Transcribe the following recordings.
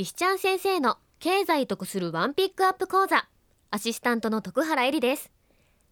石ちゃん先生の経済得するワンピックアップ講座アシスタントの徳原えりです。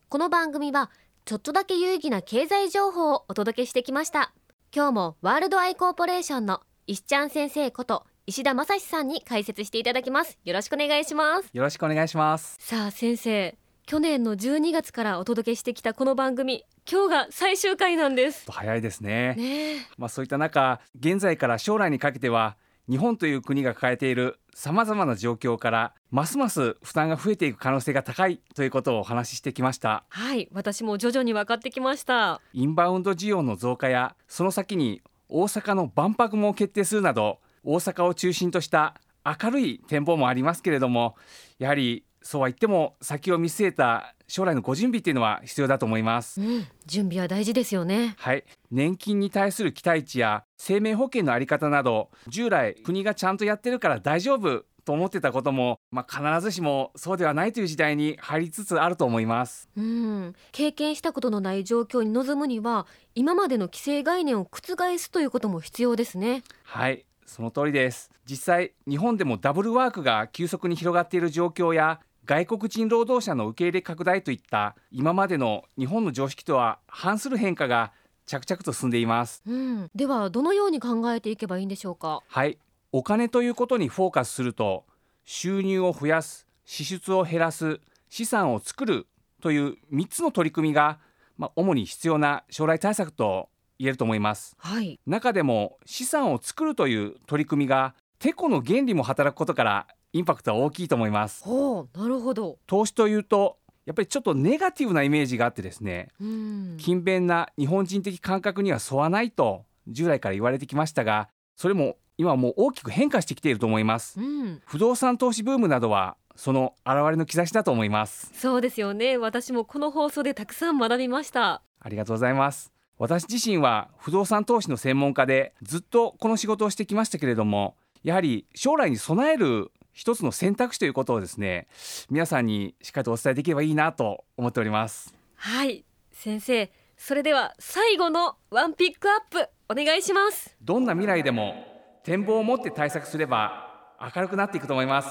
この番組はちょっとだけ有意義な経済情報をお届けしてきました。今日もワールドアイコーポレーションの石ちゃん先生こと石田正史さんに解説していただきます。よろしくお願いします。よろしくお願いします。さあ先生去年の12月からお届けしてきたこの番組今日が最終回なんです。早いですね。ねまあそういった中現在から将来にかけては日本という国が抱えているさまざまな状況からますます負担が増えていく可能性が高いということをお話ししてきました。はい私も徐々に分かってきました。インバウンド需要の増加やその先に大阪の万博も決定するなど大阪を中心とした明るい展望もありますけれどもやはりそうは言っても先を見据えた将来のご準備っていうのは必要だと思います。うん、準備は大事ですよね。はい。年金に対する期待値や生命保険のあり方など従来国がちゃんとやってるから大丈夫と思ってたことも、まあ、必ずしもそうではないという時代に入りつつあると思います。うん、経験したことのない状況に臨むには今までの既成概念を覆すということも必要ですね。はい。その通りです。実際日本でもダブルワークが急速に広がっている状況や外国人労働者の受け入れ拡大といった今までの日本の常識とは反する変化が着々と進んでいます。うん、ではどのように考えていけばいいんでしょうか？はい。お金ということにフォーカスすると収入を増やす支出を減らす資産を作るという3つの取り組みが、まあ、主に必要な将来対策と言えると思います。はい。中でも資産を作るという取り組みがテコの原理も働くことからインパクトは大きいと思います。なるほど。投資というとやっぱりちょっとネガティブなイメージがあってですねうん。勤勉な日本人的感覚には沿わないと従来から言われてきましたがそれも今はもう大きく変化してきていると思います。うん、不動産投資ブームなどはその現れの兆しだと思います。そうですよね。私もこの放送でたくさん学びました。ありがとうございます。私自身は不動産投資の専門家でずっとこの仕事をしてきましたけれどもやはり将来に備える一つの選択肢ということをですね皆さんにしっかりとお伝えできればいいなと思っております。はい。先生それでは最後のワンピックアップお願いします。どんな未来でも展望を持って対策すれば明るくなっていくと思います。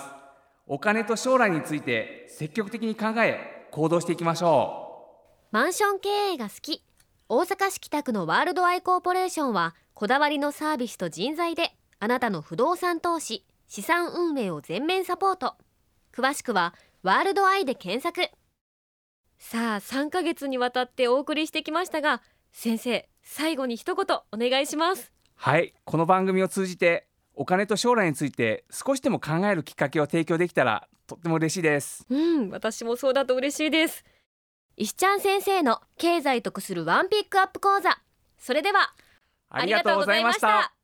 お金と将来について積極的に考え行動していきましょマンション経営が好き。大阪市北区のワールドアイコーポレーションはこだわりのサービスと人材であなたの不動産投資資産運営を全面サポート。詳しくはワールドアイで検索。さあ3ヶ月にわたってお送りしてきましたが先生最後に一言お願いします。うはいこの番組を通じてお金と将来について少しでも考えるきっかけを提供できたらとっても嬉しいです。うん私もそうだと嬉しいです。石ちゃん先生の経済得するワンピックアップ講座。それではありがとうございました